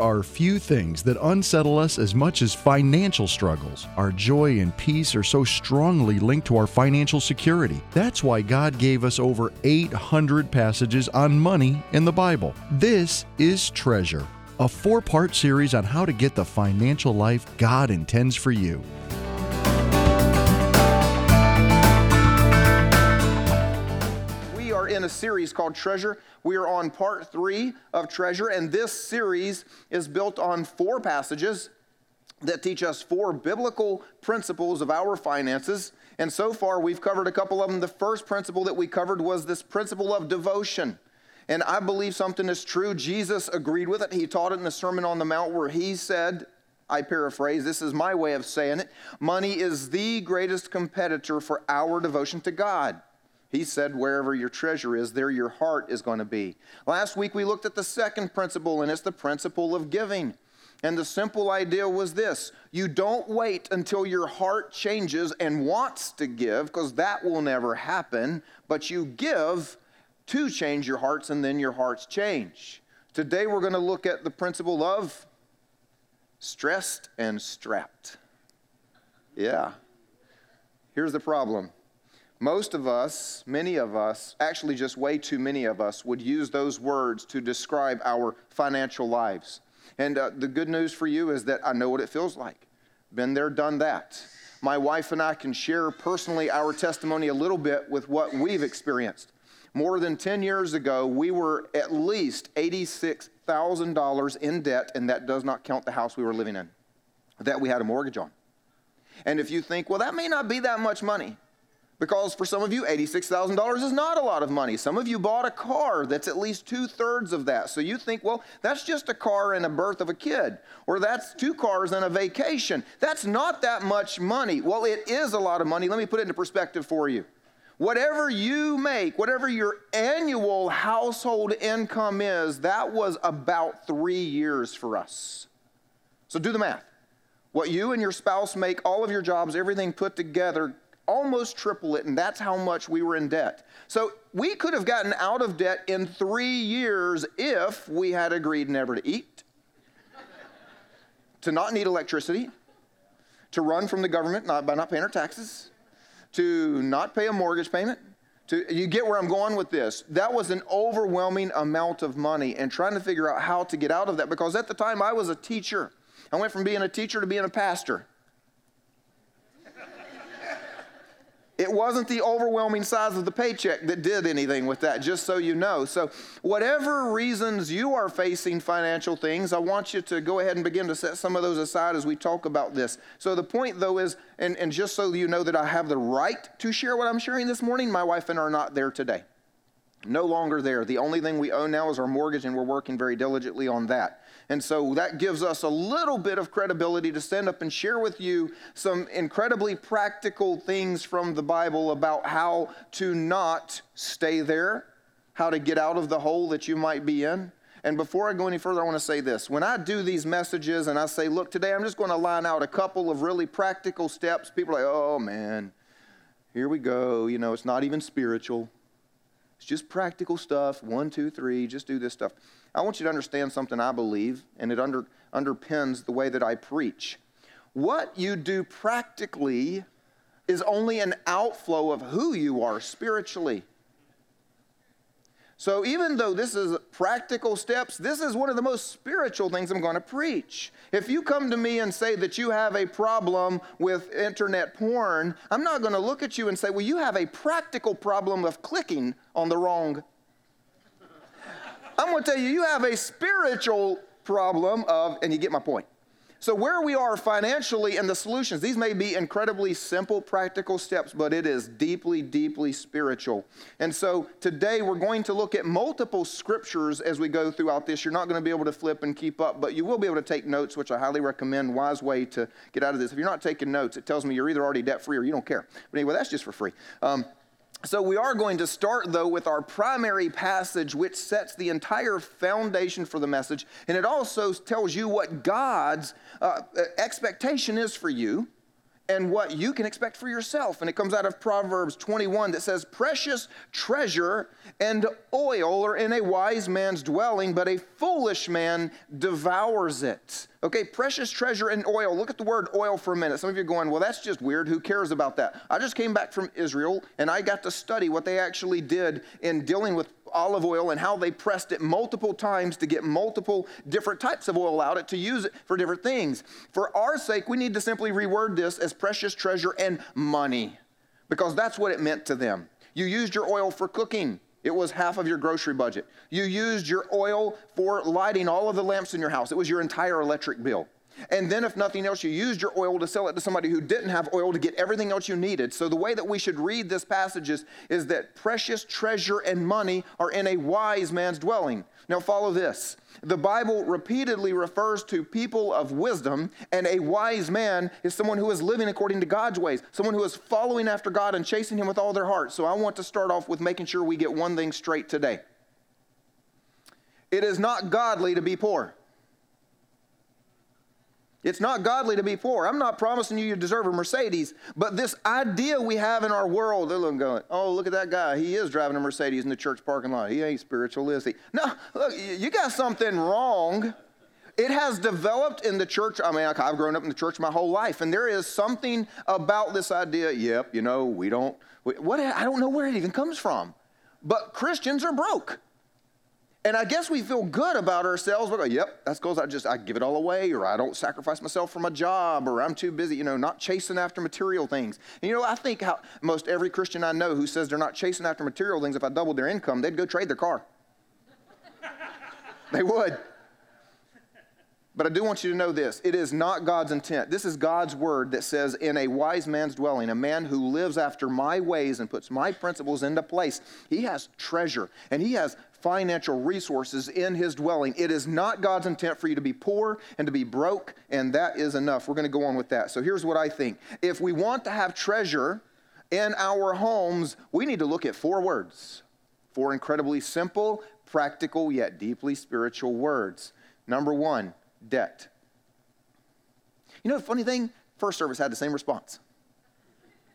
are few things that unsettle us as much as financial struggles. Our joy and peace are so strongly linked to our financial security. That's why God gave us over 800 passages on money in the Bible. This is Treasure, a four part series on how to get the financial life God intends for you. In a series called Treasure. We are on part three of Treasure, and this series is built on four passages that teach us four biblical principles of our finances. And so far, we've covered a couple of them. The first principle that we covered was this principle of devotion. And I believe something is true. Jesus agreed with it. He taught it in the Sermon on the Mount where he said, I paraphrase, this is my way of saying it money is the greatest competitor for our devotion to God. He said, wherever your treasure is, there your heart is going to be. Last week we looked at the second principle, and it's the principle of giving. And the simple idea was this you don't wait until your heart changes and wants to give, because that will never happen, but you give to change your hearts, and then your hearts change. Today we're going to look at the principle of stressed and strapped. Yeah. Here's the problem most of us, many of us, actually just way too many of us, would use those words to describe our financial lives. And uh, the good news for you is that I know what it feels like. Been there, done that. My wife and I can share personally our testimony a little bit with what we've experienced. More than 10 years ago, we were at least $86,000 in debt, and that does not count the house we were living in, that we had a mortgage on. And if you think, well, that may not be that much money, because for some of you, $86,000 is not a lot of money. Some of you bought a car that's at least two thirds of that. So you think, well, that's just a car and a birth of a kid, or that's two cars and a vacation. That's not that much money. Well, it is a lot of money. Let me put it into perspective for you. Whatever you make, whatever your annual household income is, that was about three years for us. So do the math. What you and your spouse make, all of your jobs, everything put together, almost triple it, and that's how much we were in debt. So we could have gotten out of debt in three years if we had agreed never to eat, to not need electricity, to run from the government not, by not paying our taxes, to not pay a mortgage payment. To, you get where I'm going with this. That was an overwhelming amount of money, and trying to figure out how to get out of that because at the time I was a teacher. I went from being a teacher to being a pastor. It wasn't the overwhelming size of the paycheck that did anything with that, just so you know. So, whatever reasons you are facing financial things, I want you to go ahead and begin to set some of those aside as we talk about this. So, the point though is, and, and just so you know that I have the right to share what I'm sharing this morning, my wife and I are not there today. No longer there. The only thing we own now is our mortgage, and we're working very diligently on that. And so that gives us a little bit of credibility to stand up and share with you some incredibly practical things from the Bible about how to not stay there, how to get out of the hole that you might be in. And before I go any further, I want to say this. When I do these messages and I say, look, today I'm just going to line out a couple of really practical steps, people are like, oh man, here we go. You know, it's not even spiritual. It's just practical stuff. One, two, three, just do this stuff. I want you to understand something I believe, and it under, underpins the way that I preach. What you do practically is only an outflow of who you are spiritually. So, even though this is practical steps, this is one of the most spiritual things I'm going to preach. If you come to me and say that you have a problem with internet porn, I'm not going to look at you and say, Well, you have a practical problem of clicking on the wrong I'm going to tell you, you have a spiritual problem of, and you get my point. So, where we are financially and the solutions, these may be incredibly simple, practical steps, but it is deeply, deeply spiritual. And so, today we're going to look at multiple scriptures as we go throughout this. You're not going to be able to flip and keep up, but you will be able to take notes, which I highly recommend. Wise way to get out of this. If you're not taking notes, it tells me you're either already debt free or you don't care. But anyway, that's just for free. Um, so, we are going to start, though, with our primary passage, which sets the entire foundation for the message. And it also tells you what God's uh, expectation is for you and what you can expect for yourself. And it comes out of Proverbs 21 that says, Precious treasure and oil are in a wise man's dwelling, but a foolish man devours it. Okay, precious treasure and oil. Look at the word oil for a minute. Some of you are going, well, that's just weird. Who cares about that? I just came back from Israel and I got to study what they actually did in dealing with olive oil and how they pressed it multiple times to get multiple different types of oil out it to use it for different things. For our sake, we need to simply reword this as precious treasure and money because that's what it meant to them. You used your oil for cooking. It was half of your grocery budget. You used your oil for lighting all of the lamps in your house. It was your entire electric bill. And then, if nothing else, you used your oil to sell it to somebody who didn't have oil to get everything else you needed. So, the way that we should read this passage is, is that precious treasure and money are in a wise man's dwelling. Now, follow this. The Bible repeatedly refers to people of wisdom, and a wise man is someone who is living according to God's ways, someone who is following after God and chasing Him with all their heart. So, I want to start off with making sure we get one thing straight today. It is not godly to be poor. It's not godly to be poor. I'm not promising you you deserve a Mercedes, but this idea we have in our world, they're looking going, oh, look at that guy. He is driving a Mercedes in the church parking lot. He ain't spiritual, is he? No, look, you got something wrong. It has developed in the church. I mean, I've grown up in the church my whole life, and there is something about this idea. Yep, you know, we don't, what, I don't know where it even comes from. But Christians are broke. And I guess we feel good about ourselves. We go, yep, that's because I just I give it all away, or I don't sacrifice myself for my job, or I'm too busy, you know, not chasing after material things. And you know, I think how most every Christian I know who says they're not chasing after material things, if I doubled their income, they'd go trade their car. they would. But I do want you to know this it is not God's intent. This is God's word that says, In a wise man's dwelling, a man who lives after my ways and puts my principles into place, he has treasure and he has financial resources in his dwelling. It is not God's intent for you to be poor and to be broke, and that is enough. We're going to go on with that. So here's what I think if we want to have treasure in our homes, we need to look at four words four incredibly simple, practical, yet deeply spiritual words. Number one, debt. You know the funny thing? First service had the same response.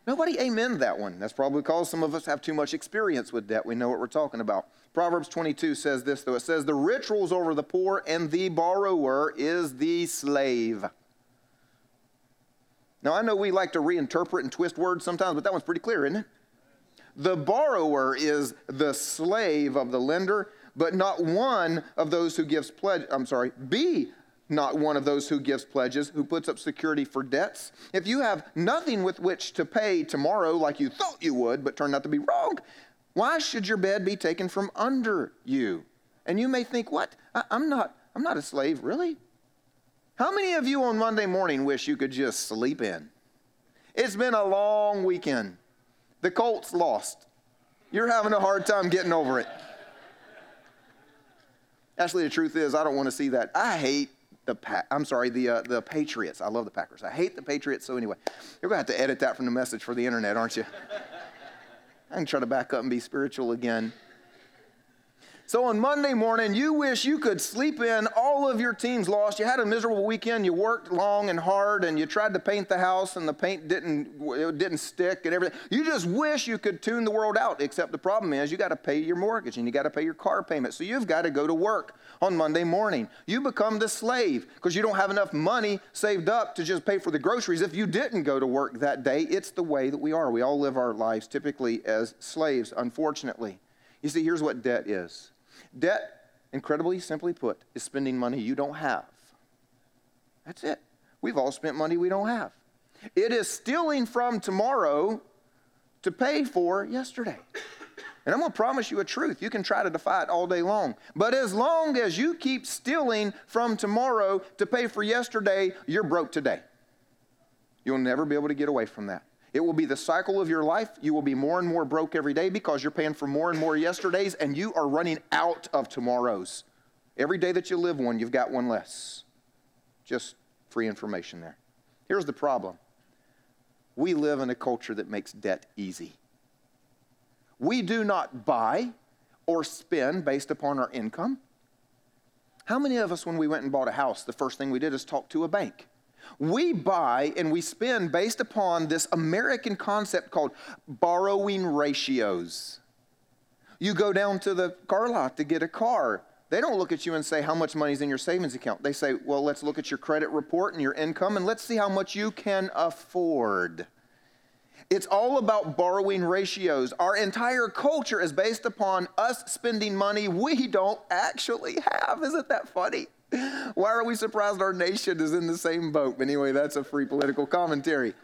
Nobody amen that one. That's probably because some of us have too much experience with debt. We know what we're talking about. Proverbs 22 says this, though. It says, The rich rules over the poor, and the borrower is the slave. Now, I know we like to reinterpret and twist words sometimes, but that one's pretty clear, isn't it? The borrower is the slave of the lender, but not one of those who gives pledge. I'm sorry, be not one of those who gives pledges, who puts up security for debts. If you have nothing with which to pay tomorrow like you thought you would, but turned out to be wrong, why should your bed be taken from under you? And you may think, what? I, am not, I'm not a slave, really? How many of you on Monday morning wish you could just sleep in? It's been a long weekend. The Colts lost. You're having a hard time getting over it. Actually, the truth is, I don't want to see that. I hate the pa- I'm sorry, the uh, the Patriots. I love the Packers. I hate the Patriots. So anyway, you're gonna have to edit that from the message for the internet, aren't you? I can try to back up and be spiritual again. So on Monday morning, you wish you could sleep in. All of your teams lost. You had a miserable weekend. You worked long and hard, and you tried to paint the house, and the paint didn't it didn't stick, and everything. You just wish you could tune the world out. Except the problem is, you got to pay your mortgage and you got to pay your car payment. So you've got to go to work on Monday morning. You become the slave because you don't have enough money saved up to just pay for the groceries. If you didn't go to work that day, it's the way that we are. We all live our lives typically as slaves, unfortunately. You see, here's what debt is Debt, incredibly simply put, is spending money you don't have. That's it. We've all spent money we don't have. It is stealing from tomorrow to pay for yesterday. And I'm going to promise you a truth. You can try to defy it all day long. But as long as you keep stealing from tomorrow to pay for yesterday, you're broke today. You'll never be able to get away from that. It will be the cycle of your life. You will be more and more broke every day because you're paying for more and more yesterdays and you are running out of tomorrows. Every day that you live one, you've got one less. Just free information there. Here's the problem we live in a culture that makes debt easy. We do not buy or spend based upon our income. How many of us, when we went and bought a house, the first thing we did is talk to a bank? We buy and we spend based upon this American concept called borrowing ratios. You go down to the car lot to get a car. They don't look at you and say, How much money is in your savings account? They say, Well, let's look at your credit report and your income and let's see how much you can afford. It's all about borrowing ratios. Our entire culture is based upon us spending money we don't actually have. Isn't that funny? Why are we surprised our nation is in the same boat? Anyway, that's a free political commentary.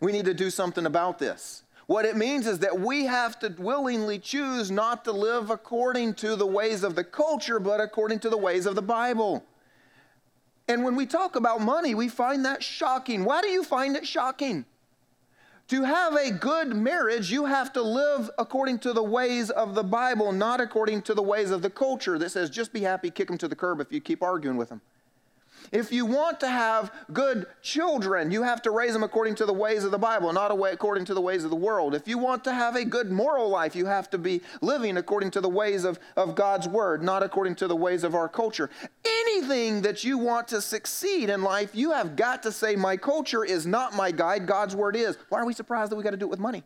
We need to do something about this. What it means is that we have to willingly choose not to live according to the ways of the culture, but according to the ways of the Bible. And when we talk about money, we find that shocking. Why do you find it shocking? To have a good marriage, you have to live according to the ways of the Bible, not according to the ways of the culture that says just be happy, kick them to the curb if you keep arguing with them. If you want to have good children, you have to raise them according to the ways of the Bible, not according to the ways of the world. If you want to have a good moral life, you have to be living according to the ways of, of God's Word, not according to the ways of our culture. Anything that you want to succeed in life, you have got to say, My culture is not my guide, God's Word is. Why are we surprised that we got to do it with money?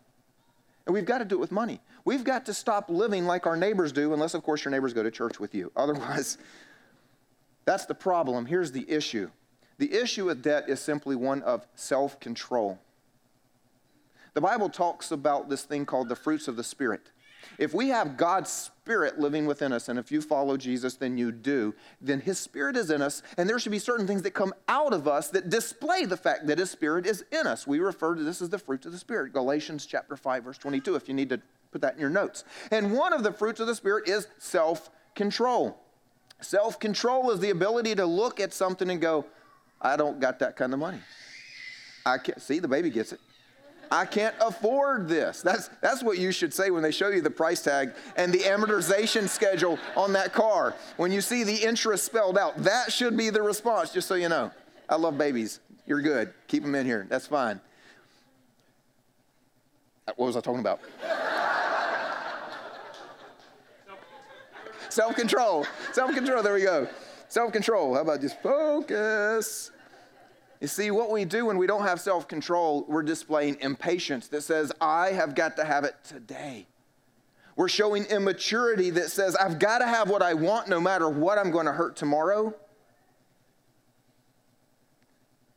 And we've got to do it with money. We've got to stop living like our neighbors do, unless, of course, your neighbors go to church with you. Otherwise, that's the problem. Here's the issue the issue with debt is simply one of self control. The Bible talks about this thing called the fruits of the Spirit. If we have God's Spirit living within us, and if you follow Jesus, then you do, then His Spirit is in us, and there should be certain things that come out of us that display the fact that His Spirit is in us. We refer to this as the fruits of the Spirit, Galatians chapter 5, verse 22, if you need to put that in your notes. And one of the fruits of the Spirit is self control. Self control is the ability to look at something and go, I don't got that kind of money. I can't see the baby gets it. I can't afford this. That's, that's what you should say when they show you the price tag and the amortization schedule on that car. When you see the interest spelled out, that should be the response, just so you know. I love babies. You're good. Keep them in here. That's fine. Uh, what was I talking about? Self control. Self control. There we go. Self control. How about just focus? You see, what we do when we don't have self control, we're displaying impatience that says, I have got to have it today. We're showing immaturity that says, I've got to have what I want no matter what I'm going to hurt tomorrow. It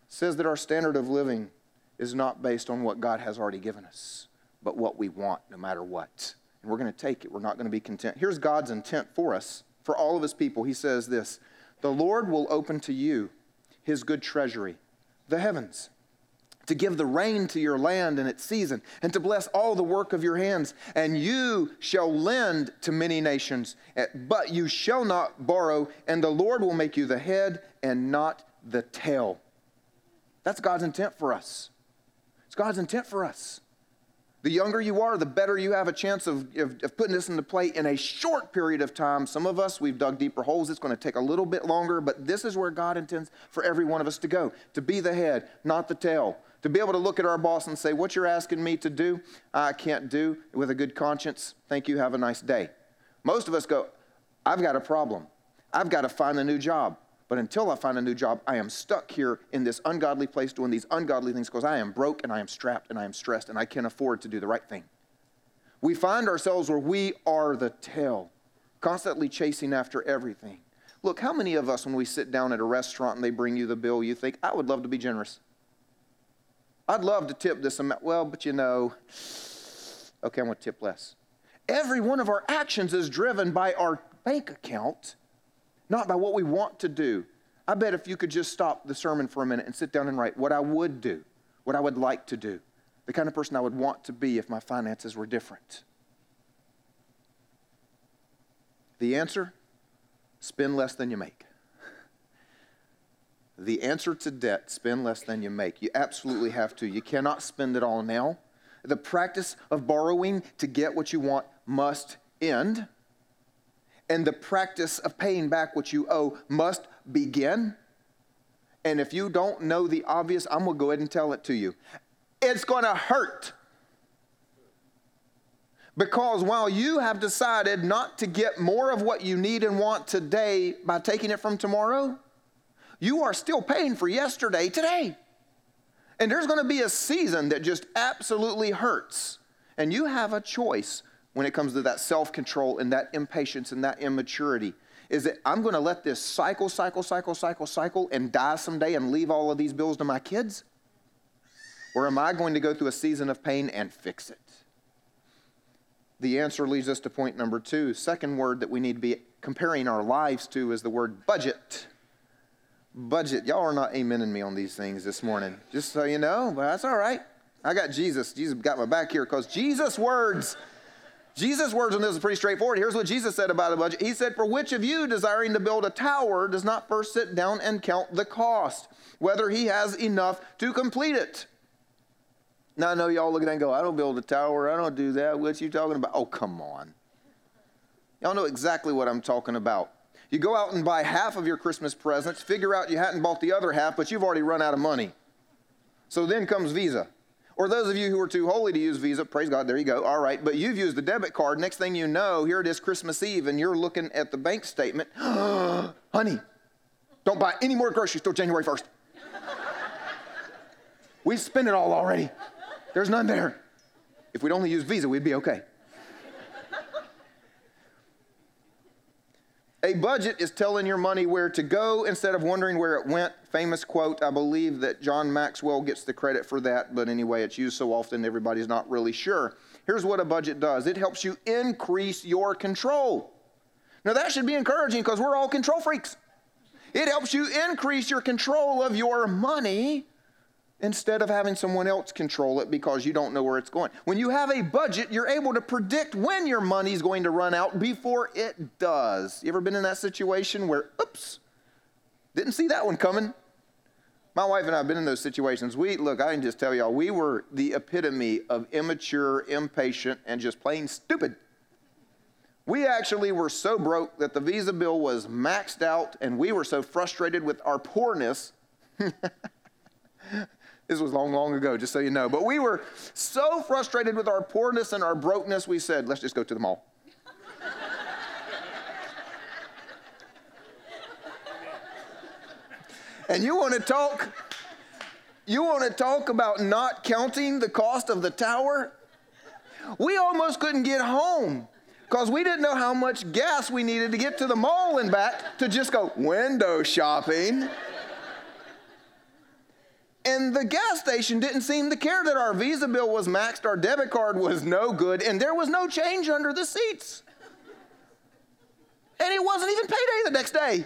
says that our standard of living is not based on what God has already given us, but what we want no matter what and we're going to take it. We're not going to be content. Here's God's intent for us, for all of his people. He says this The Lord will open to you his good treasury, the heavens, to give the rain to your land in its season, and to bless all the work of your hands. And you shall lend to many nations, eh, but you shall not borrow, and the Lord will make you the head and not the tail. That's God's intent for us. It's God's intent for us. The younger you are, the better you have a chance of, of, of, putting this into play in a short period of time. Some of us, we've dug deeper holes. It's going to take a little bit longer, but this is where God intends for every one of us to go to be the head, not the tail. To be able to look at our boss and say, What you're asking me to do, I can't do with a good conscience. Thank you. Have a nice day. Most of us go, I've got a problem. I've got to find a new job. But until I find a new job, I am stuck here in this ungodly place doing these ungodly things because I am broke and I am strapped and I am stressed and I can't afford to do the right thing. We find ourselves where we are the tail, constantly chasing after everything. Look, how many of us, when we sit down at a restaurant and they bring you the bill, you think, I would love to be generous? I'd love to tip this amount. Well, but you know, okay, I'm going to tip less. Every one of our actions is driven by our bank account not by what we want to do. I bet if you could just stop the sermon for a minute and sit down and write what I would do, what I would like to do, the kind of person I would want to be if my finances were different. The answer spend less than you make. The answer to debt spend less than you make. You absolutely have to. You cannot spend it all now. The practice of borrowing to get what you want must end and the practice of paying back what you owe must begin. And if you don't know the obvious, I'm going to go ahead and tell it to you. It's going to hurt. Because while you have decided not to get more of what you need and want today by taking it from tomorrow, You are still paying for yesterday today. And there's going to be a season that just absolutely hurts. And you have a choice when it comes to that self control and that impatience and that immaturity. Is that I'm going to let this cycle, cycle, cycle, cycle, cycle and die someday and leave all of these bills to my kids? Or am I going to go through a season of pain and fix it? The answer leads us to point number two. Second word that we need to be comparing our lives to is the word budget. Budget. Y'all are not amening me on these things this morning, just so you know, but that's all right. I got Jesus. Jesus got my back here because Jesus' words. Jesus' words on this is pretty straightforward. Here's what Jesus said about a budget. He said, For which of you desiring to build a tower does not first sit down and count the cost, whether he has enough to complete it? Now I know y'all look at that and go, I don't build a tower, I don't do that. What you talking about? Oh, come on. Y'all know exactly what I'm talking about. You go out and buy half of your Christmas presents, figure out you hadn't bought the other half, but you've already run out of money. So then comes Visa. Or those of you who are too holy to use Visa, praise God, there you go. All right, but you've used the debit card. Next thing you know, here it is Christmas Eve, and you're looking at the bank statement. Honey, don't buy any more groceries till January 1st. We've spent it all already. There's none there. If we'd only use Visa, we'd be okay. A budget is telling your money where to go instead of wondering where it went. Famous quote. I believe that John Maxwell gets the credit for that, but anyway, it's used so often everybody's not really sure. Here's what a budget does it helps you increase your control. Now, that should be encouraging because we're all control freaks. It helps you increase your control of your money instead of having someone else control it because you don't know where it's going. When you have a budget, you're able to predict when your money's going to run out before it does. You ever been in that situation where, oops, didn't see that one coming? My wife and I have been in those situations. We, look, I can just tell y'all, we were the epitome of immature, impatient, and just plain stupid. We actually were so broke that the Visa bill was maxed out, and we were so frustrated with our poorness This was long, long ago, just so you know. But we were so frustrated with our poorness and our brokenness, we said, let's just go to the mall. And you want to talk, you want to talk about not counting the cost of the tower? We almost couldn't get home because we didn't know how much gas we needed to get to the mall and back to just go window shopping. And the gas station didn't seem to care that our Visa bill was maxed, our debit card was no good, and there was no change under the seats. And it wasn't even payday the next day.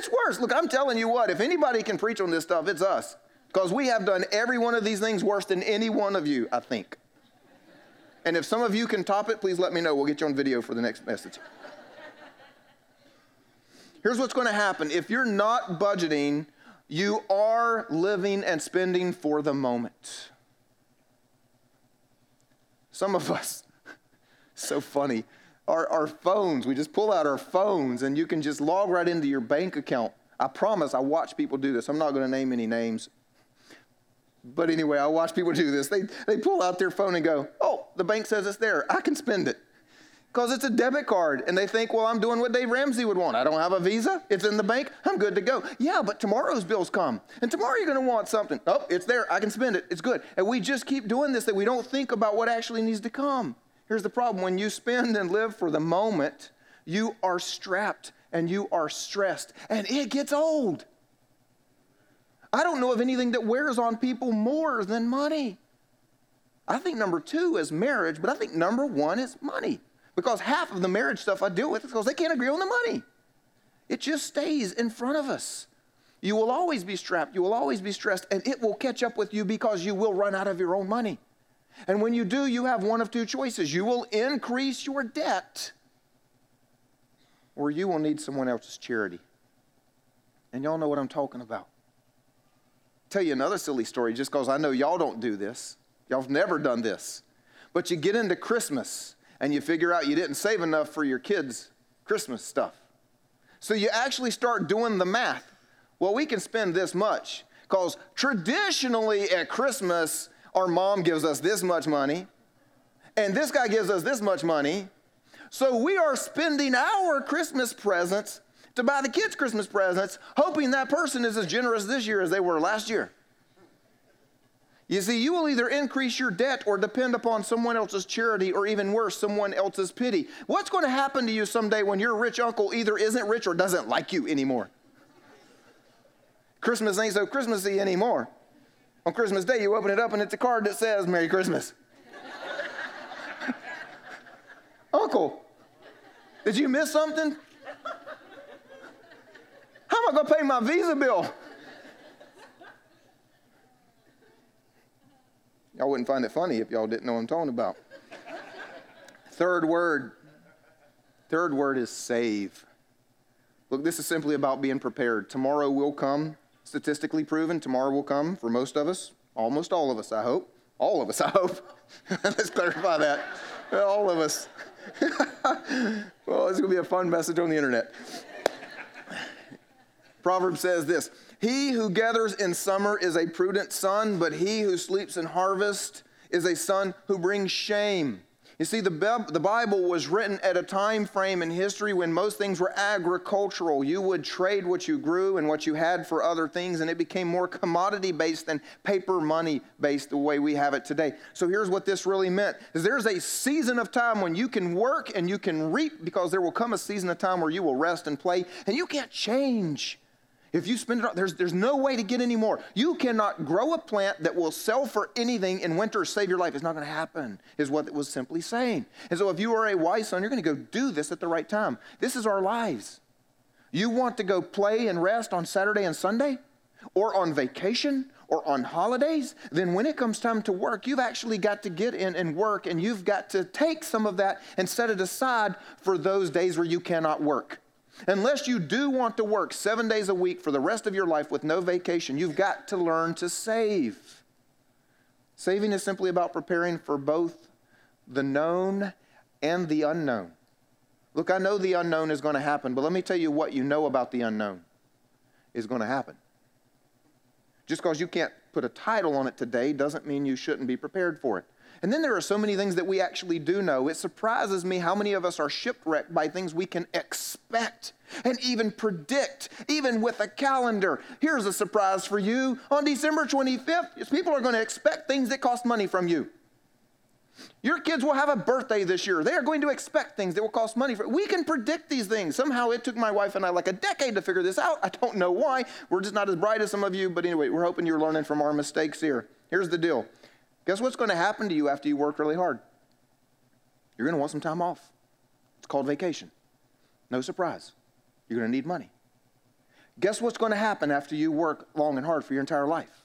It only gets worse. Look, I'm telling you what, if anybody can preach on this stuff, it's us. Because we have done every one of these things worse than any one of you, I think. And if some of you can top it, please let me know. We'll get you on video for the next message. Here's what's going to happen if you're not budgeting you are living and spending for the moment. Some of us, so funny, our, our phones, we just pull out our phones and you can just log right into your bank account. I promise I watch people do this. I'm not going to name any names. But anyway, I watch people do this. They, they pull out their phone and go, oh, the bank says it's there. I can spend it because it's a debit card and they think, well, I'm doing what Dave Ramsey would want. I don't have a visa. It's in the bank. I'm good to go. Yeah, but tomorrow's bills come and tomorrow you're going to want something. Oh, it's there. I can spend it. It's good. And we just keep doing this that we don't think about what actually needs to come. Here's the problem when you spend and live for the moment, you are strapped and you are stressed and it gets old. I don't know of anything that wears on people more than money. I think number two is marriage, but I think number one is money. Because half of the marriage stuff I deal with is because they can't agree on the money. It just stays in front of us. You will always be strapped, you will always be stressed, and it will catch up with you because you will run out of your own money. And when you do, you have one of two choices. You will increase your debt, or you will need someone else's charity. And y'all know what I'm talking about. Tell you another silly story just because I know y'all don't do this. Y'all have never done this. But you get into Christmas and you figure out you didn't save enough for your kids' Christmas stuff. So you actually start doing the math. Well, we can spend this much because traditionally at Christmas, our mom gives us this much money, and this guy gives us this much money. So we are spending our Christmas presents to buy the kids Christmas presents, hoping that person is as generous this year as they were last year. You see, you will either increase your debt or depend upon someone else's charity or even worse, someone else's pity. What's going to happen to you someday when your rich uncle either isn't rich or doesn't like you anymore? Christmas ain't so Christmassy anymore. On Christmas Day, you open it up and it's a card that says, Merry Christmas. uncle, did you miss something? How am I going to pay my Visa bill? Y'all wouldn't find it funny if y'all didn't know what I'm talking about. Third word. Third word is save. Look, this is simply about being prepared. Tomorrow will come, statistically proven, tomorrow will come for most of us, almost all of us, I hope. All of us, I hope. Let's clarify that. All of us. well, it's going to be a fun message on the internet. Proverbs says this He who gathers in summer is a prudent son, but he who sleeps in harvest is a son who brings shame. You see, the, the Bible was written at a time frame in history when most things were agricultural. You would trade what you grew and what you had for other things, and it became more commodity based than paper money based the way we have it today. So here's what this really meant is there's a season of time when you can work and you can reap because there will come a season of time where you will rest and play, and you can't change if you spend it all, there's, there's no way to get any more. You cannot grow a plant that will sell for anything in winter save your life. It's not going to happen, is what it was simply saying. And so if you are a wise son, you're going to go do this at the right time. This is our lives. You want to go play and rest on Saturday and Sunday, or on vacation, or on holidays, then when it comes time to work, you've actually got to get in and work, and you've got to take some of that and set it aside for those days where you cannot work. Unless you do want to work seven days a week for the rest of your life with no vacation, you've got to learn to save. Saving is simply about preparing for both the known and the unknown. Look, I know the unknown is going to happen, but let me tell you what you know about the unknown is going to happen. Just because you can't put a title on it today doesn't mean you shouldn't be prepared for it. And then there are so many things that we actually do know. It surprises me how many of us are shipwrecked by things we can expect and even predict, even with a calendar. Here's a surprise for you. On December 25th, people are going to expect things that cost money from you. Your kids will have a birthday this year. They are going to expect things that will cost money. For, we can predict these things. Somehow it took my wife and I like a decade to figure this out. I don't know why. We're just not as bright as some of you, but anyway, we're hoping you're learning from our mistakes here. Here's the deal Guess what's going to happen to you after you work really hard? You're going to want some time off. It's called vacation. No surprise. You're going to need money. Guess what's going to happen after you work long and hard for your entire life?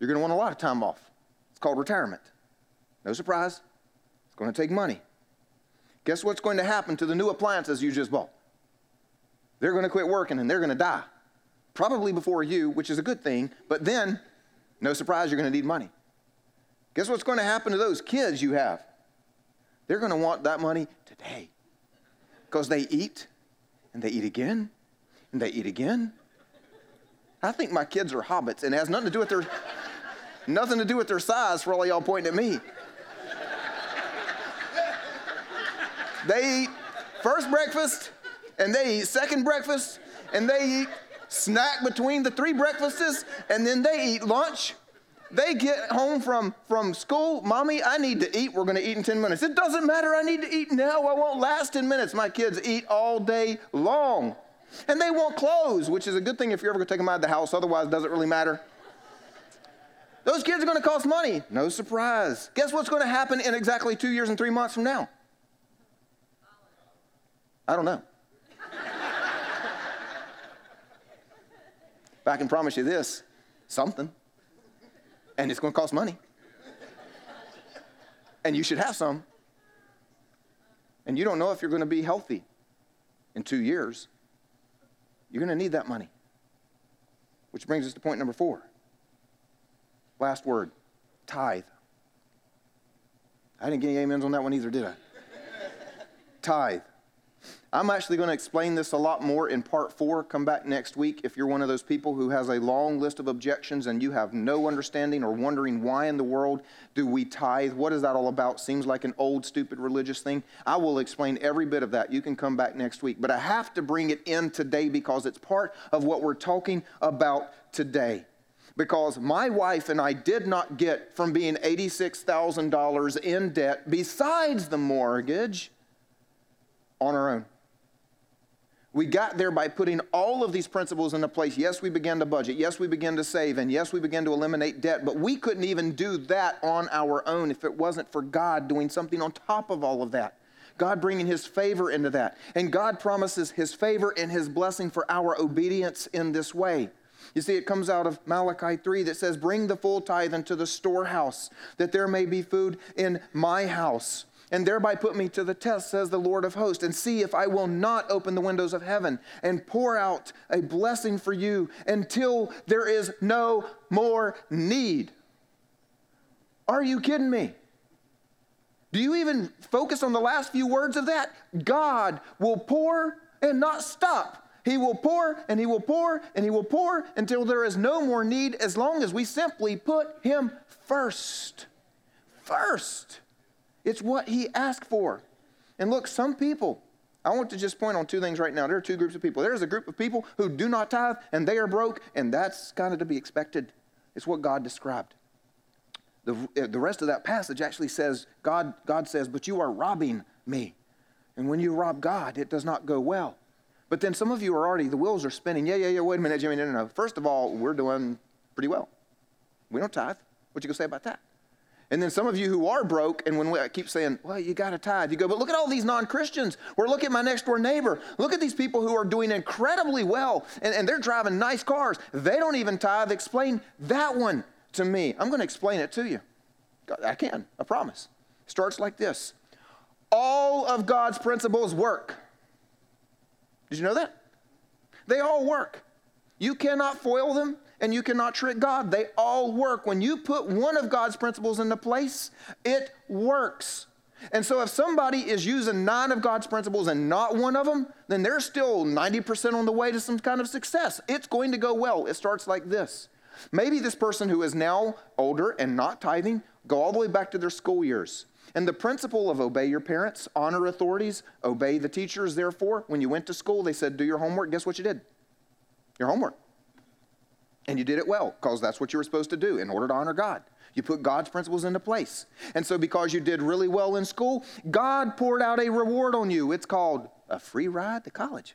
You're going to want a lot of time off. It's called retirement. No surprise. It's going to take money. Guess what's going to happen to the new appliances you just bought? They're going to quit working and they're going to die. Probably before you, which is a good thing, but then, no surprise, you're going to need money. Guess what's going to happen to those kids you have? They're going to want that money today because they eat and they eat again and they eat again. I think my kids are hobbits and it has nothing to do with their nothing to do with their size for all y'all pointing at me. They eat first breakfast and they eat second breakfast and they eat snack between the three breakfasts and then they eat lunch they get home from, from school, Mommy, I need to eat. We're going to eat in 10 minutes. It doesn't matter. I need to eat now. I won't last 10 minutes. My kids eat all day long. And they want clothes, which is a good thing if you're ever going to take them out of the house. Otherwise, it doesn't really matter. Those kids are going to cost money. No surprise. Guess what's going to happen in exactly two years and three months from now? I don't know. but I can promise you this something and it's going to cost money. and you should have some. And you don't know if you're going to be healthy in two years. You're going to need that money. Which brings us to point number four. Last word tithe. I didn't get any amens on that one either, did I? tithe. I'm actually going to explain this a lot more in part four. Come back next week if you're one of those people who has a long list of objections and you have no understanding or wondering why in the world do we tithe? What is that all about? Seems like an old, stupid religious thing. I will explain every bit of that. You can come back next week. But I have to bring it in today because it's part of what we're talking about today because my wife and I did not get from being $86,000 in debt besides the mortgage on our own. We got there by putting all of these principles into place. Yes, we began to budget. Yes, we began to save. And yes, we began to eliminate debt. But we couldn't even do that on our own if it wasn't for God doing something on top of all of that. God bringing His favor into that. And God promises His favor and His blessing for our obedience in this way. You see, it comes out of Malachi 3 that says, Bring the full tithe into the storehouse, that there may be food in my house and thereby put me to the test, says the Lord of hosts, and see if I will not open the windows of heaven and pour out a blessing for you until there is no more need. Are you kidding me? Do you even focus on the last few words of that? God will pour and not stop. He will pour and he will pour and he will pour until there is no more need as long as we simply put him first. First. It's what he asked for. And look, some people, I want to just point on two things right now. There are two groups of people. There's a group of people who do not tithe and they are broke, and that's kind of to be expected. It's what God described. The, uh, the rest of that passage actually says, God, God says, but you are robbing me. And when you rob God, it does not go well. But then some of you are already, the wheels are spinning. Yeah, yeah, yeah, wait a minute, Jimmy. No, no, no. First of all, we're doing pretty well. We don't tithe. What you gonna say about that? And then some of you who are broke, and when we, I keep saying, well, you got to tithe, you go, but look at all these non Christians. Or look at my next door neighbor. Look at these people who are doing incredibly well, and, and they're driving nice cars. They don't even tithe. Explain that one to me. I'm going to explain it to you. I can, I promise. Starts like this All of God's principles work. Did you know that? They all work. You cannot foil them and you cannot trick God. They all work. When you put one of God's principles into place, it works. And so if somebody is using nine of God's principles and not one of them, then they're still 90% on the way to some kind of success. It's going to go well. It starts like this. Maybe this person who is now older and not tithing go all the way back to their school years. And the principle of obey your parents, honor authorities, obey the teachers, therefore, when you went to school, they said, do your homework. Guess what you did? Your homework. And you did it well because that's what you were supposed to do in order to honor God. You put God's principles into place. And so, because you did really well in school, God poured out a reward on you. It's called a free ride to college.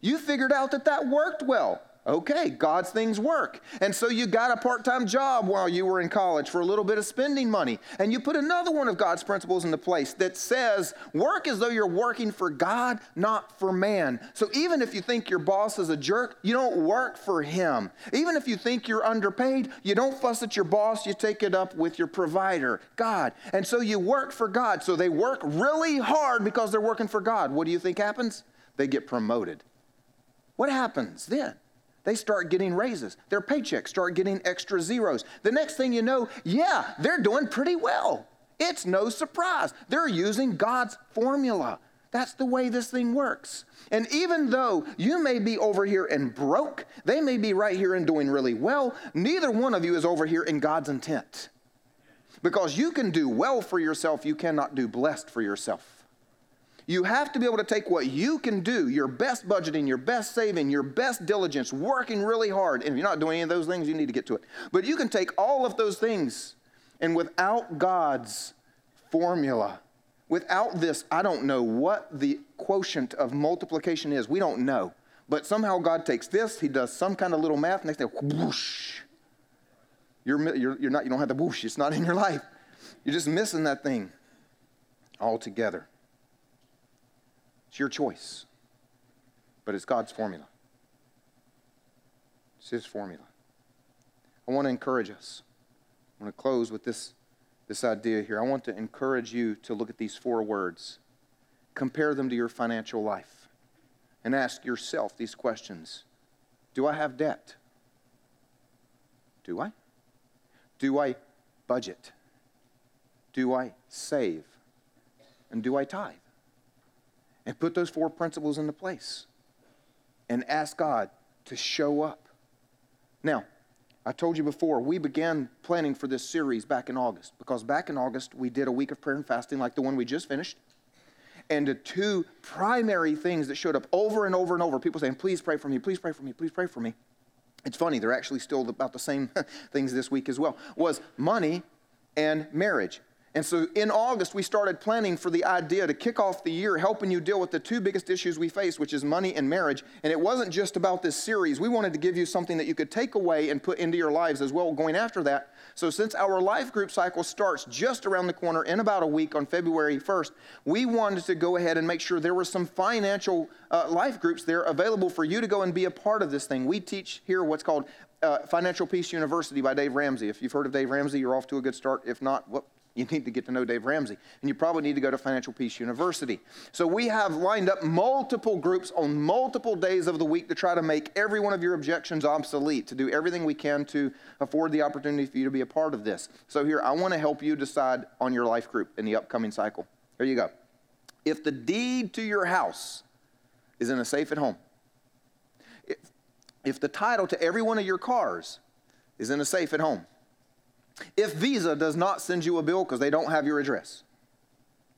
You figured out that that worked well. Okay, God's things work. And so you got a part time job while you were in college for a little bit of spending money. And you put another one of God's principles into place that says work as though you're working for God, not for man. So even if you think your boss is a jerk, you don't work for him. Even if you think you're underpaid, you don't fuss at your boss, you take it up with your provider, God. And so you work for God. So they work really hard because they're working for God. What do you think happens? They get promoted. What happens then? They start getting raises. Their paychecks start getting extra zeros. The next thing you know, yeah, they're doing pretty well. It's no surprise. They're using God's formula. That's the way this thing works. And even though you may be over here and broke, they may be right here and doing really well, neither one of you is over here in God's intent. Because you can do well for yourself, you cannot do blessed for yourself. You have to be able to take what you can do, your best budgeting, your best saving, your best diligence, working really hard. And if you're not doing any of those things, you need to get to it. But you can take all of those things, and without God's formula, without this, I don't know what the quotient of multiplication is. We don't know. But somehow God takes this, He does some kind of little math, and next thing, whoosh. You're, you're, you're not, you don't have the whoosh, it's not in your life. You're just missing that thing altogether. It's your choice, but it's God's formula. It's His formula. I want to encourage us. I want to close with this, this idea here. I want to encourage you to look at these four words, compare them to your financial life, and ask yourself these questions Do I have debt? Do I? Do I budget? Do I save? And do I tithe? And put those four principles into place and ask God to show up. Now, I told you before, we began planning for this series back in August because back in August we did a week of prayer and fasting like the one we just finished. And the two primary things that showed up over and over and over people saying, Please pray for me, please pray for me, please pray for me. It's funny, they're actually still about the same things this week as well was money and marriage. And so in August, we started planning for the idea to kick off the year helping you deal with the two biggest issues we face, which is money and marriage. And it wasn't just about this series. We wanted to give you something that you could take away and put into your lives as well going after that. So since our life group cycle starts just around the corner in about a week on February 1st, we wanted to go ahead and make sure there were some financial uh, life groups there available for you to go and be a part of this thing. We teach here what's called uh, Financial Peace University by Dave Ramsey. If you've heard of Dave Ramsey, you're off to a good start. If not, whoop, you need to get to know Dave Ramsey. And you probably need to go to Financial Peace University. So we have lined up multiple groups on multiple days of the week to try to make every one of your objections obsolete, to do everything we can to afford the opportunity for you to be a part of this. So here, I want to help you decide on your life group in the upcoming cycle. Here you go. If the deed to your house is in a safe at home, if, if the title to every one of your cars is in a safe at home, if Visa does not send you a bill because they don't have your address,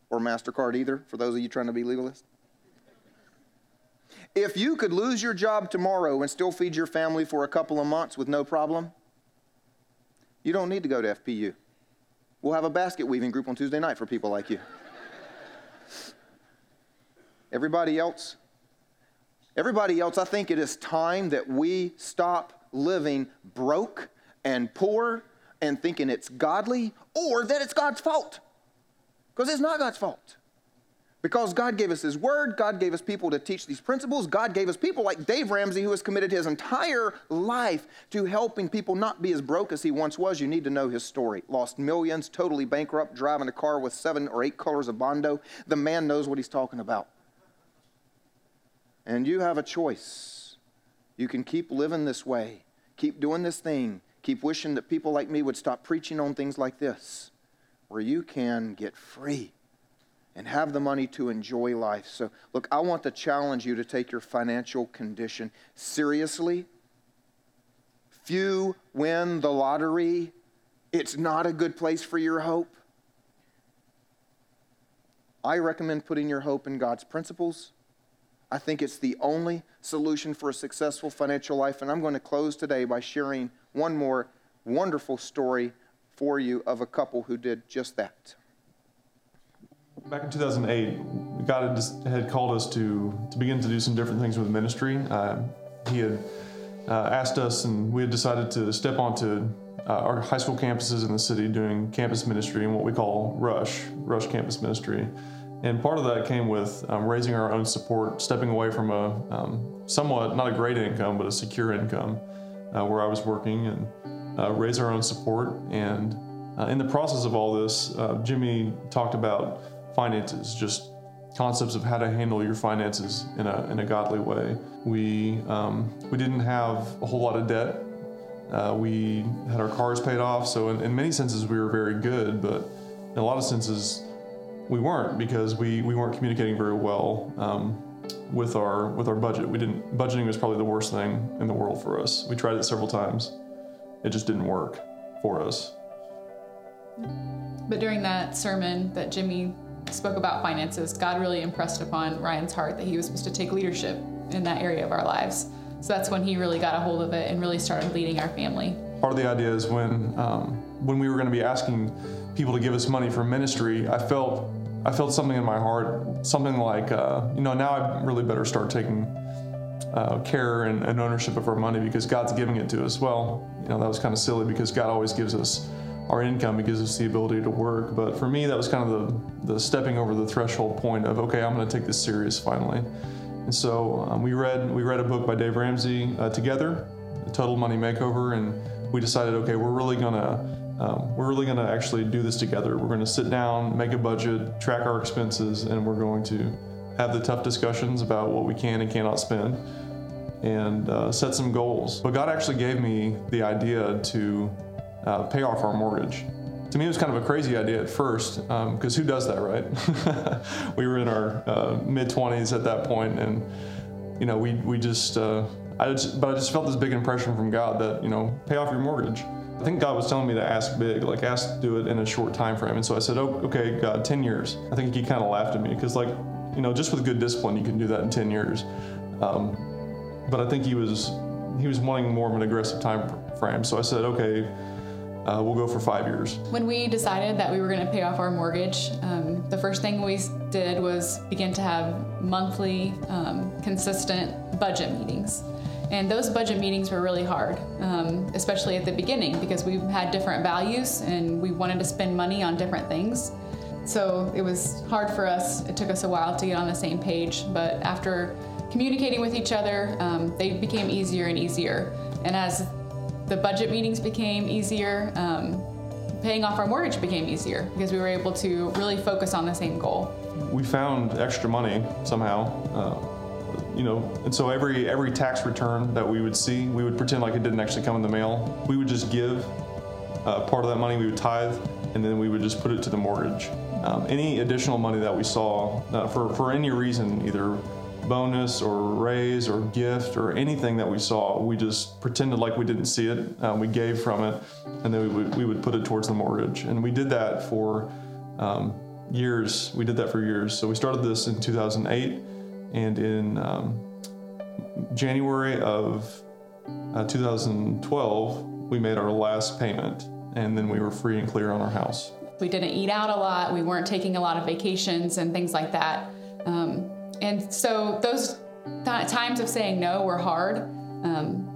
or MasterCard either, for those of you trying to be legalist. If you could lose your job tomorrow and still feed your family for a couple of months with no problem, you don't need to go to FPU. We'll have a basket weaving group on Tuesday night for people like you. Everybody else, everybody else, I think it is time that we stop living broke and poor and thinking it's godly or that it's God's fault. Because it's not God's fault. Because God gave us His Word, God gave us people to teach these principles, God gave us people like Dave Ramsey who has committed his entire life to helping people not be as broke as he once was. You need to know his story. Lost millions, totally bankrupt, driving a car with seven or eight colors of Bondo. The man knows what he's talking about. And you have a choice. You can keep living this way, keep doing this thing, keep wishing that people like me would stop preaching on things like this, where you can get free and have the money to enjoy life. So, look, I want to challenge you to take your financial condition seriously. Few win the lottery. It's not a good place for your hope. I recommend putting your hope in God's principles. I think it's the only solution for a successful financial life. And I'm going to close today by sharing one more wonderful story for you of a couple who did just that. Back in 2008, God had, called us to, to begin to do some different things with ministry. Uh, he had uh, asked us, and we had decided to step onto uh, our high school campuses in the city doing campus ministry and what we call Rush, Rush Campus Ministry. And part of that came with um, raising our own support, stepping away from a um, somewhat, not a great income, but a secure income uh, where I was working and uh, raise our own support. And uh, in the process of all this, uh, Jimmy talked about finances, just concepts of how to handle your finances in a, in a godly way. We, um, we didn't have a whole lot of debt. Uh, we had our cars paid off, so in, in, many senses we were very good, but in a lot of senses we weren't because we, we weren't communicating very well. Um, with our with our budget. We didn't budgeting was probably the worst thing in the world for us. We tried it several times. It just didn't work for us. But during that sermon that Jimmy spoke about finances, God really impressed upon Ryan's heart that he was supposed to take leadership in that area of our lives. So that's when he really got a hold of it and really started leading our family. Part of the idea is when um, when we were going to be asking people to give us money for ministry, I felt I felt something in my heart, something like, uh, you know, now I really better start taking uh, care and, and, ownership of our money because God's giving it to us. Well, you know, that was kind of silly because God always gives us our income, He gives us the ability to work. But for me, that was kind of the, the stepping over the threshold point of, okay, I'm going to take this serious finally. And so um, we read we read a book by Dave Ramsey uh, together, the Total Money Makeover, and we decided, okay, we're really going to um, we're really going to actually do this together. We're going to sit down, make a budget, track our expenses, and we're going to have the tough discussions about what we can and cannot spend and uh, set some goals. But God actually gave me the idea to uh, pay off our mortgage. to me, it was kind of a crazy idea at first, because um, who does that, right? we were in our uh, mid 20s at that point, and you know, we we just, uh, I just, but I just felt this big impression from God that you know, pay off your mortgage. I think God was telling me to ask big, like ask to do it in a short time frame, and so I said, oh, okay, God, 10 years. I think He kind of laughed at me because, like, you know, just with good discipline, you can do that in 10 years. Um, but I think He was He was wanting more of an aggressive time frame, so I said, okay uh, we'll go for five years. When we decided that we were going to pay off our mortgage, um, the first thing we did was begin to have monthly, um, consistent budget meetings. And those budget meetings were really hard, um, especially at the beginning, because we had different values and we wanted to spend money on different things. So it was hard for us. It took us a while to get on the same page, but after communicating with each other, um, they became easier and easier. And as the budget meetings became easier. Um, paying off our mortgage became easier because we were able to really focus on the same goal. We found extra money somehow. Uh, you know, and so every every tax return that we would see, we would pretend like it didn't actually come in the mail. We would just give uh, part of that money, we would tithe, and then we would just put it to the mortgage. Um, any additional money that we saw uh, for for any reason, either bonus or raise or gift or anything that we saw, we just pretended like we didn't see it. Um, we gave from it, and then we would, we would put it towards the mortgage. And we did that for um, years. We did that for years. So we started this in 2008, and in um, January of uh, 2012, we made our last payment, and then we were free and clear on our house. We didn't eat out a lot. We weren't taking a lot of vacations and things like that. Um, and so those times of saying no were hard. Um,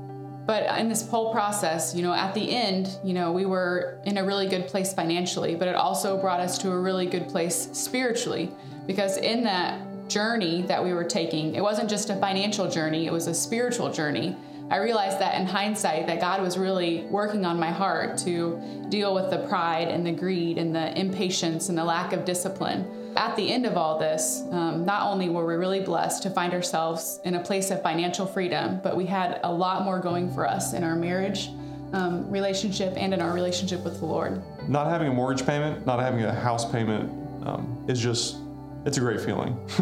but in this whole process, you know, at the end, you know, we were in a really good place financially, but it also brought us to a really good place spiritually because in that journey that we were taking, it wasn't just a financial journey, it was a spiritual journey. I realized that in hindsight that God was really working on my heart to deal with the pride and the greed and the impatience and the lack of discipline at the end of all this, um, not only were we really blessed to find ourselves in a place of financial freedom, but we had a lot more going for us in our marriage um, relationship and in our relationship with the Lord. Not having a mortgage payment, not having a house payment um, is just, it's a great feeling.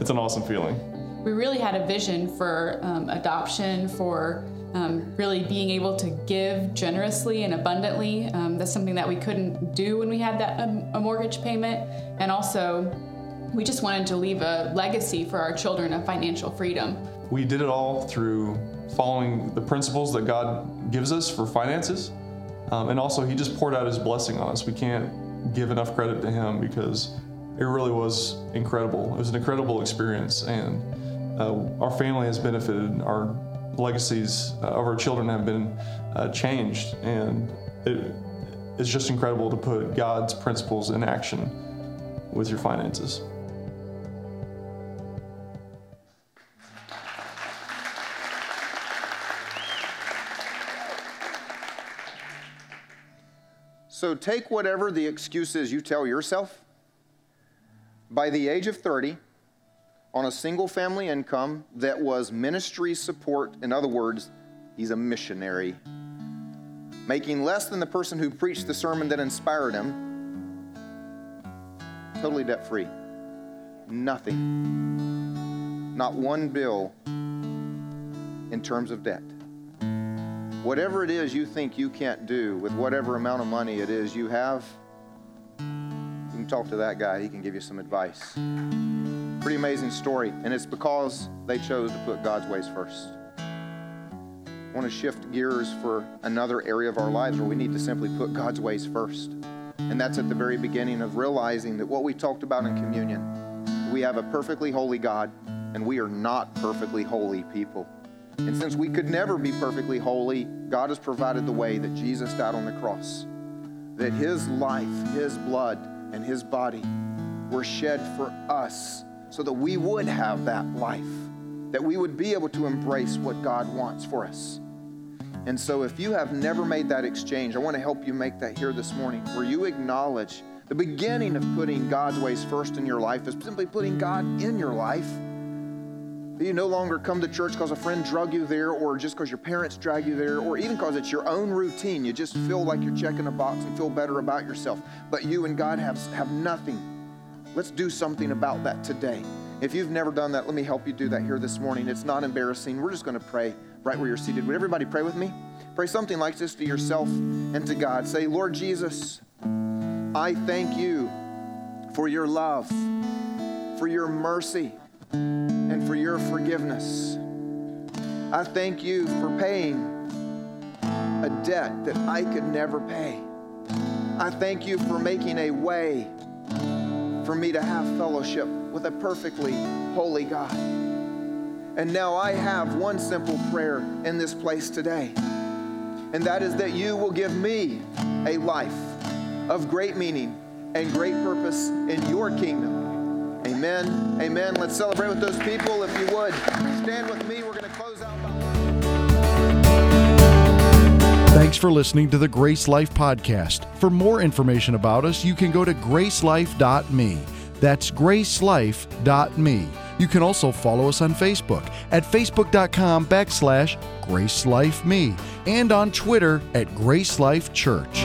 it's an awesome feeling. We really had a vision for um, adoption, for um, really being able to give generously and abundantly. Um, that's something that we couldn't do when we had that um, a mortgage payment, and also we just wanted to leave a legacy for our children of financial freedom. We did it all through following the principles that God gives us for finances, um, and also He just poured out His blessing on us. We can't give enough credit to Him because it really was incredible. It was an incredible experience, and uh, our family has benefited. Our legacies uh, of our children have been uh, changed. And it, it's just incredible to put God's principles in action with your finances. So take whatever the excuse is you tell yourself. By the age of 30, on a single family income that was ministry support. In other words, he's a missionary. Making less than the person who preached the sermon that inspired him, totally debt free. Nothing. Not one bill in terms of debt. Whatever it is you think you can't do with whatever amount of money it is you have, talk to that guy. He can give you some advice. Pretty amazing story, and it's because they chose to put God's ways first. I want to shift gears for another area of our lives where we need to simply put God's ways first. And that's at the very beginning of realizing that what we talked about in communion, we have a perfectly holy God, and we are not perfectly holy people. And since we could never be perfectly holy, God has provided the way that Jesus died on the cross. That his life, his blood, and his body were shed for us so that we would have that life, that we would be able to embrace what God wants for us. And so, if you have never made that exchange, I want to help you make that here this morning, where you acknowledge the beginning of putting God's ways first in your life is simply putting God in your life. You no longer come to church because a friend drug you there, or just because your parents drag you there, or even because it's your own routine. You just feel like you're checking a box and feel better about yourself. But you and God have, have nothing. Let's do something about that today. If you've never done that, let me help you do that here this morning. It's not embarrassing. We're just going to pray right where you're seated. Would everybody pray with me? Pray something like this to yourself and to God. Say, Lord Jesus, I thank you for your love, for your mercy for your forgiveness. I thank you for paying a debt that I could never pay. I thank you for making a way for me to have fellowship with a perfectly holy God. And now I have one simple prayer in this place today, and that is that you will give me a life of great meaning and great purpose in your kingdom Amen. Amen. Let's celebrate with those people. If you would, stand with me. We're going to close out. Thanks for listening to the Grace Life Podcast. For more information about us, you can go to gracelife.me. That's gracelife.me. You can also follow us on Facebook at facebook.com backslash gracelifeme and on Twitter at Grace Life Church.